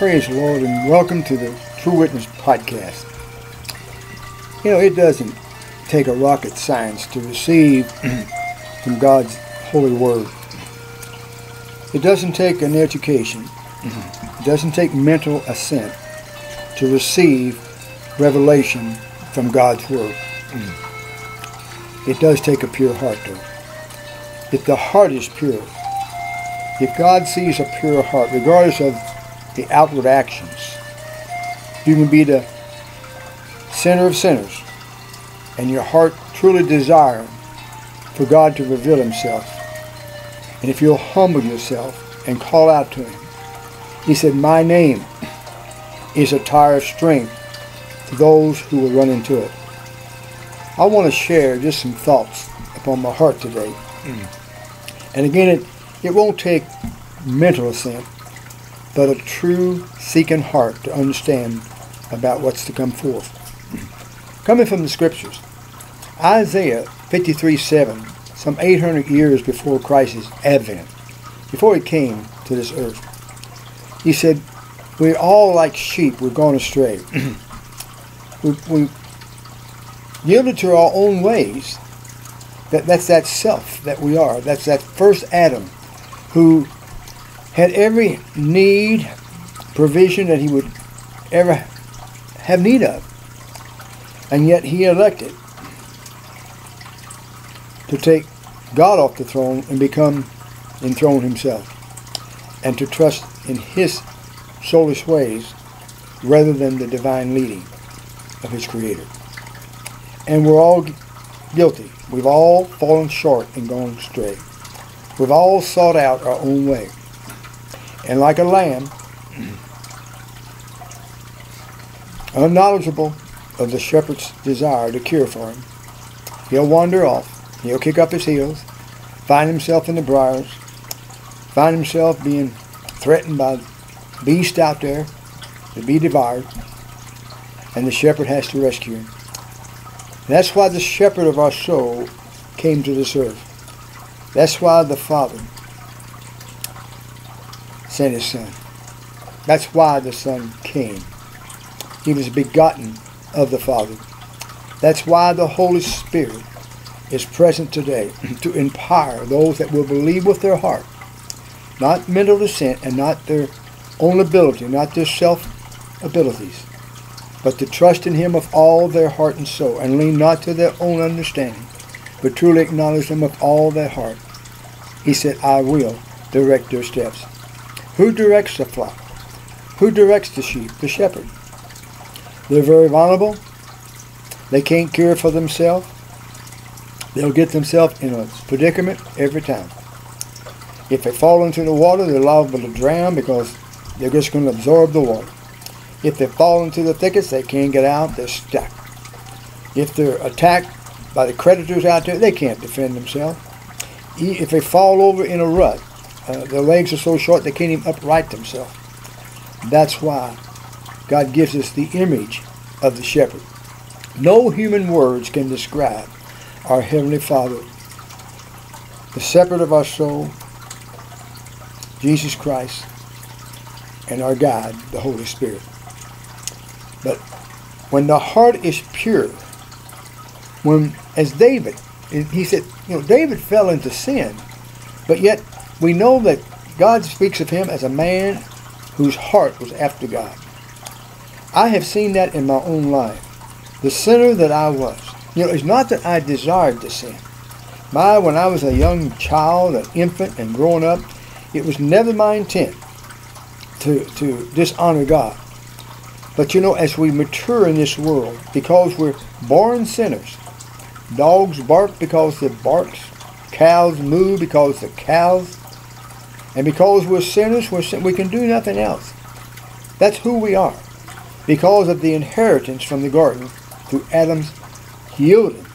Praise the Lord and welcome to the True Witness Podcast. You know, it doesn't take a rocket science to receive from God's holy word. It doesn't take an education. It doesn't take mental assent to receive revelation from God's word. It does take a pure heart though. If the heart is pure, if God sees a pure heart, regardless of the outward actions, you can be the sinner of sinners, and your heart truly desire for God to reveal himself. And if you'll humble yourself and call out to him, he said, My name is a tire of strength to those who will run into it. I want to share just some thoughts upon my heart today. Mm. And again, it, it won't take mental assent, but a true seeking heart to understand about what's to come forth. Coming from the scriptures, Isaiah 53 7, some 800 years before Christ's advent, before he came to this earth, he said, We're all like sheep, we're gone astray. we, we yielded to our own ways. That, that's that self that we are. That's that first Adam who had every need, provision that he would ever have need of. And yet he elected to take God off the throne and become enthroned himself. And to trust in his soulish ways rather than the divine leading of his creator. And we're all guilty. We've all fallen short and gone astray. We've all sought out our own way. And like a lamb, unknowledgeable of the shepherd's desire to care for him, he'll wander off. He'll kick up his heels, find himself in the briars, find himself being threatened by beasts out there to be devoured, and the shepherd has to rescue him. That's why the shepherd of our soul came to this earth. That's why the Father sent his Son. That's why the Son came. He was begotten of the Father. That's why the Holy Spirit is present today to empower those that will believe with their heart, not mental assent and not their own ability, not their self abilities, but to trust in Him with all their heart and soul, and lean not to their own understanding, but truly acknowledge Him with all their heart. He said, I will direct their steps. Who directs the flock? Who directs the sheep? The shepherd. They're very vulnerable. They can't care for themselves. They'll get themselves in a predicament every time. If they fall into the water, they're liable to drown because they're just going to absorb the water. If they fall into the thickets, they can't get out, they're stuck. If they're attacked by the creditors out there, they can't defend themselves. If they fall over in a rut, uh, their legs are so short they can't even upright themselves. That's why God gives us the image of the shepherd. No human words can describe our Heavenly Father, the shepherd of our soul, Jesus Christ, and our God, the Holy Spirit. But when the heart is pure, when, as David, he said, you know, David fell into sin, but yet we know that God speaks of him as a man whose heart was after God. I have seen that in my own life. The sinner that I was. You know, it's not that I desired to sin. My, when I was a young child, an infant, and growing up, it was never my intent to, to dishonor God. But you know, as we mature in this world, because we're born sinners, dogs bark because they barks, cows moo because the cows, and because we're sinners, we're sin- we can do nothing else. That's who we are, because of the inheritance from the garden through Adam's yielding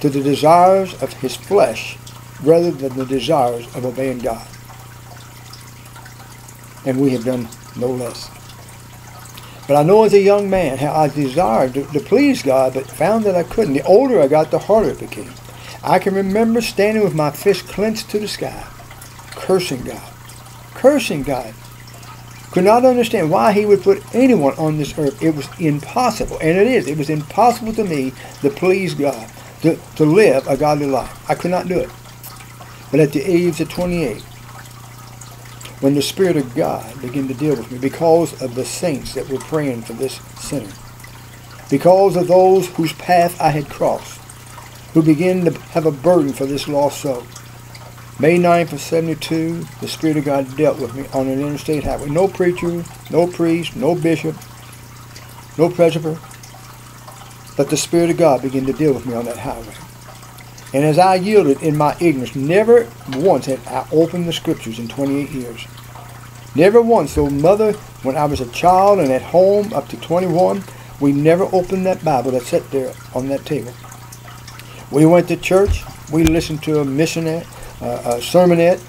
to the desires of his flesh rather than the desires of obeying God. And we have done no less. But I know as a young man how I desired to, to please God, but found that I couldn't. The older I got, the harder it became. I can remember standing with my fist clenched to the sky, cursing God. Cursing God. Could not understand why he would put anyone on this earth. It was impossible. And it is. It was impossible to me to please God, to, to live a godly life. I could not do it. But at the age of 28, when the Spirit of God began to deal with me because of the saints that were praying for this sinner, because of those whose path I had crossed, who began to have a burden for this lost soul. May 9th of 72, the Spirit of God dealt with me on an interstate highway. No preacher, no priest, no bishop, no presbyter, but the Spirit of God began to deal with me on that highway. And as I yielded in my ignorance, never once had I opened the scriptures in 28 years. Never once, though mother, when I was a child and at home up to 21, we never opened that Bible that sat there on that table. We went to church. We listened to a missionary, uh, a sermonette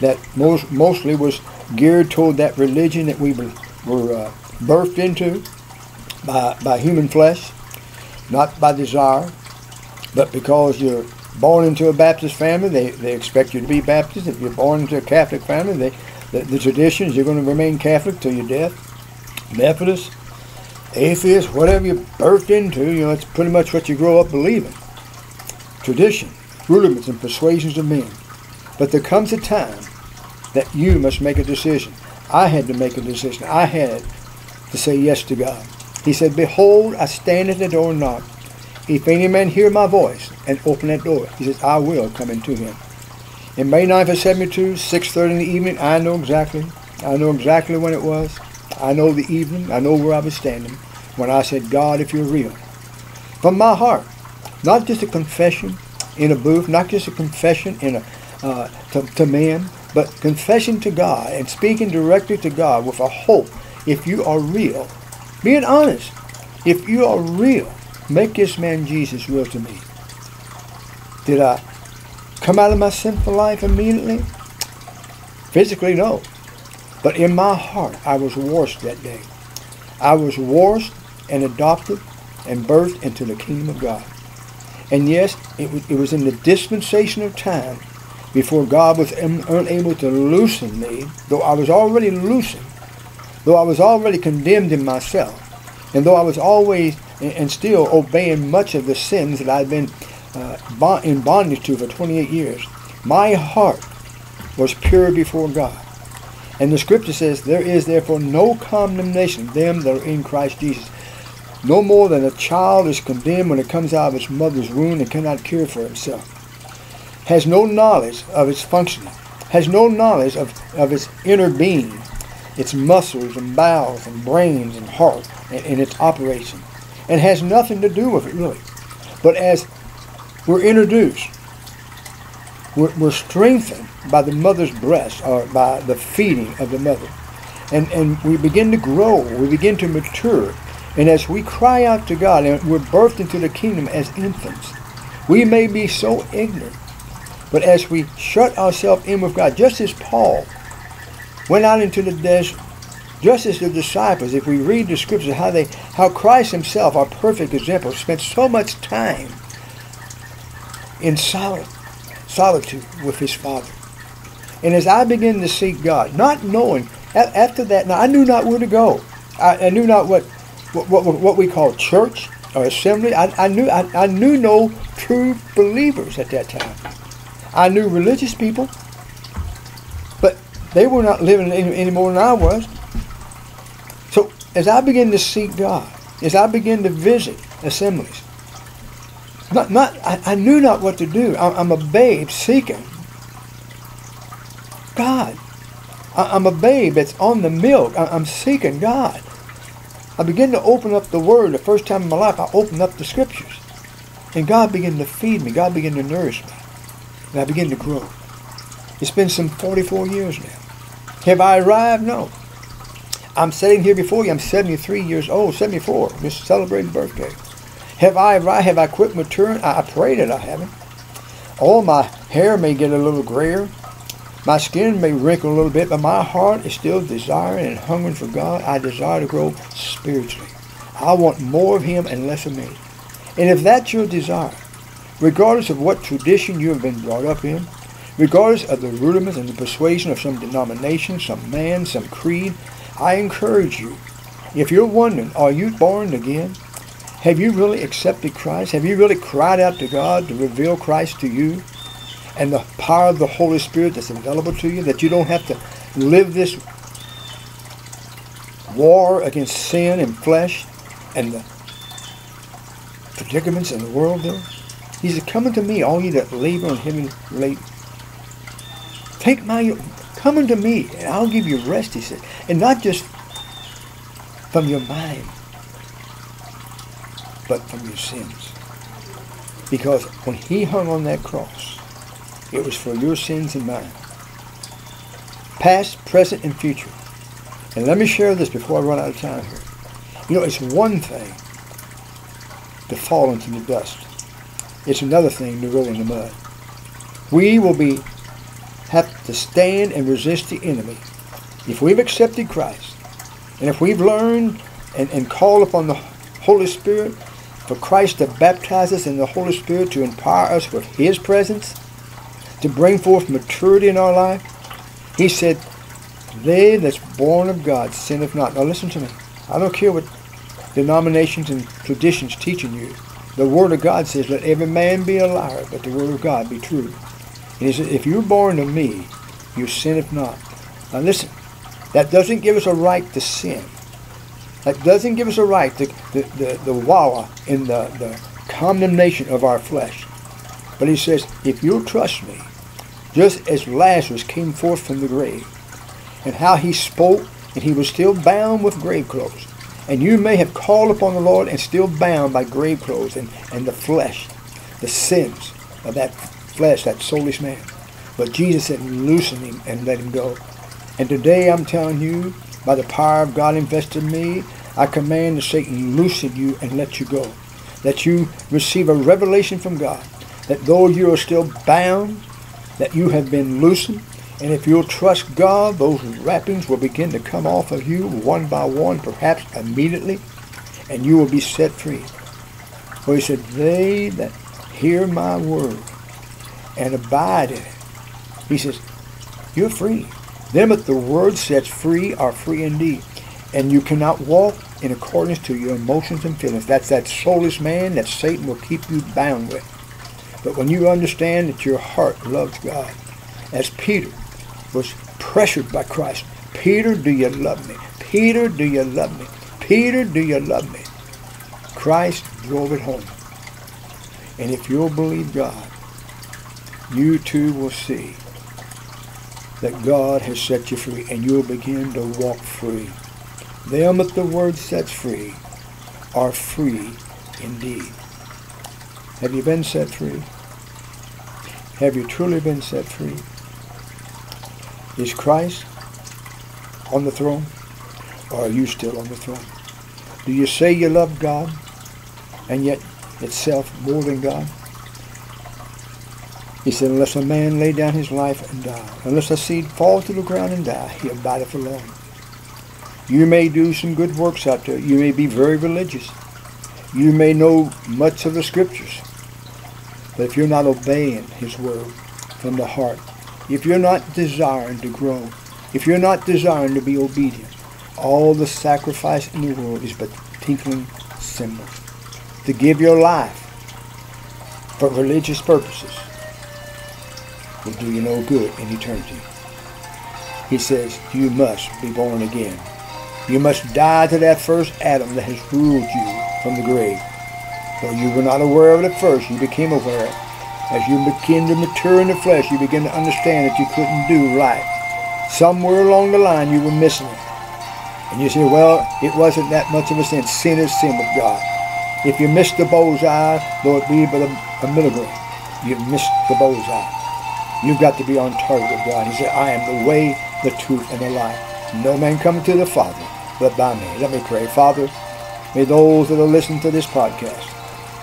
that most, mostly was geared toward that religion that we were, were uh, birthed into by, by human flesh, not by desire, but because you're born into a Baptist family, they, they expect you to be Baptist. If you're born into a Catholic family, they, the, the traditions, you're going to remain Catholic till your death. Methodist, atheist, whatever you're birthed into, you know, it's pretty much what you grow up believing. Tradition, rudiments, and persuasions of men. But there comes a time that you must make a decision. I had to make a decision. I had to say yes to God. He said, Behold, I stand at the door and knock. If any man hear my voice and open that door, he says, I will come into him. In May 9th of 72, 6.30 in the evening, I know exactly. I know exactly when it was. I know the evening. I know where I was standing when I said, God, if you're real. From my heart. Not just a confession in a booth, not just a confession in a, uh, to, to man, but confession to God and speaking directly to God with a hope. If you are real, being honest, if you are real, Make this man Jesus real to me. Did I come out of my sinful life immediately? Physically, no. But in my heart, I was washed that day. I was washed and adopted and birthed into the kingdom of God. And yes, it was, it was in the dispensation of time before God was unable to loosen me, though I was already loosened, though I was already condemned in myself, and though I was always and still obeying much of the sins that I've been uh, in bondage to for 28 years, my heart was pure before God. And the scripture says, There is therefore no condemnation them that are in Christ Jesus. No more than a child is condemned when it comes out of its mother's womb and cannot care for itself. Has no knowledge of its functioning. Has no knowledge of, of its inner being, its muscles and bowels and brains and heart and, and its operation and has nothing to do with it really. But as we're introduced, we're, we're strengthened by the mother's breast or by the feeding of the mother. And, and we begin to grow, we begin to mature. And as we cry out to God and we're birthed into the kingdom as infants, we may be so ignorant. But as we shut ourselves in with God, just as Paul went out into the desert just as the disciples, if we read the scriptures, how they, how Christ Himself, our perfect example, spent so much time in solitude, solitude with His Father. And as I began to seek God, not knowing, after that, now I knew not where to go. I, I knew not what, what, what, what we call church or assembly. I, I knew I, I knew no true believers at that time. I knew religious people, but they were not living any, any more than I was So as I begin to seek God, as I begin to visit assemblies, not, not, I, I knew not what to do. I, am a babe seeking God. I, am a babe that's on the milk. I, I'm seeking God. I begin to open up the Word. The first time in my life, I opened up the Scriptures. And God began to feed me. God began to nourish me. And I began to grow. It's been some 44 years now. Have I arrived? No. I'm sitting here before you. I'm 73 years old, 74, just celebrating birthday. Have I arrived? Have I quit maturing? I, I pray that I haven't. All my hair may get a little grayer. My skin may wrinkle a little bit, but my heart is still desiring and hungering for God. I desire to grow spiritually. I want more of Him and less of me. And if that's your desire, regardless of what tradition you have been brought up in, regardless of the rudiments and the persuasion of some denomination, some man, some creed, I encourage you, if you're wondering, are you born again? Have you really accepted Christ? Have you really cried out to God to reveal Christ to you? And the power of the Holy Spirit that's available to you, that you don't have to live this war against sin and flesh and the predicaments in the world there? He said, Come unto me, all ye that labor and heavy laden. Take my come unto me, and I'll give you rest, he said. And not just from your mind, but from your sins. Because when he hung on that cross, it was for your sins and mine. Past, present, and future. And let me share this before I run out of time here. You know, it's one thing to fall into the dust. It's another thing to roll in the mud. We will be have to stand and resist the enemy if we've accepted Christ and if we've learned and, and called upon the Holy Spirit for Christ to baptize us in the Holy Spirit to empower us with His presence, to bring forth maturity in our life. He said, They that's born of God sinneth not. Now listen to me. I don't care what denominations and traditions teaching you. The Word of God says, Let every man be a liar, but the Word of God be true. And he says, If you're born of me, you sinneth not. Now listen, that doesn't give us a right to sin. That doesn't give us a right to the, the, the wallow in the, the condemnation of our flesh. But he says, if you'll trust me, just as Lazarus came forth from the grave, and how he spoke, and he was still bound with grave clothes, and you may have called upon the Lord and still bound by grave clothes and, and the flesh, the sins of that flesh, that soulless man. But Jesus said, loosen him and let him go. And today I'm telling you, by the power of God invested in me, I command the Satan, loosen you and let you go. That you receive a revelation from God. That though you are still bound, that you have been loosened. And if you'll trust God, those wrappings will begin to come off of you one by one, perhaps immediately, and you will be set free. For he said, They that hear my word and abide in it. He says, You're free. Them that the word sets free are free indeed. And you cannot walk in accordance to your emotions and feelings. That's that soulless man that Satan will keep you bound with. But when you understand that your heart loves God, as Peter was pressured by Christ, Peter, do you love me? Peter, do you love me? Peter, do you love me? Christ drove it home. And if you'll believe God, you too will see that God has set you free and you'll begin to walk free. Them that the word sets free are free indeed. Have you been set free? Have you truly been set free? Is Christ on the throne or are you still on the throne? Do you say you love God and yet itself more than God? He said, unless a man lay down his life and die, unless a seed fall to the ground and die, he abideth alone. You may do some good works out there. You may be very religious. You may know much of the scriptures. But if you're not obeying his word from the heart, if you're not desiring to grow, if you're not desiring to be obedient, all the sacrifice in the world is but tinkling cymbals. To give your life for religious purposes will do you no good in eternity. He says, you must be born again. You must die to that first Adam that has ruled you from the grave. Though you were not aware of it at first, you became aware. of it. As you begin to mature in the flesh, you begin to understand that you couldn't do right. Somewhere along the line, you were missing it. And you say, well, it wasn't that much of a sin. Sin is sin with God. If you missed the bullseye, though it be but a, a milligram, you missed the bullseye. You've got to be on target with God. He said, I am the way, the truth, and the life. No man coming to the Father but by me. Let me pray. Father, may those that are listening to this podcast,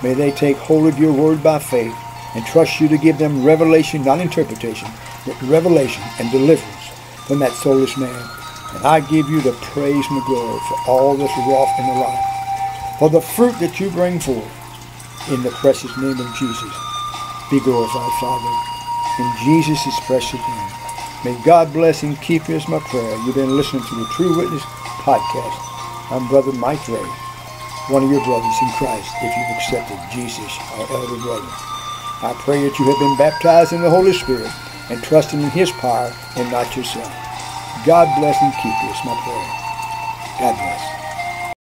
may they take hold of your word by faith and trust you to give them revelation, not interpretation, but revelation and deliverance from that soulless man. And I give you the praise and the glory for all that's wrought in the life, for the fruit that you bring forth in the precious name of Jesus. Be glorified, Father. In Jesus' precious name. May God bless and keep you is my prayer. You've been listening to the True Witness podcast. I'm Brother Mike Ray, one of your brothers in Christ, if you've accepted Jesus, our elder brother. I pray that you have been baptized in the Holy Spirit and trusting in His power and not yourself. God bless and keep you my prayer. God bless.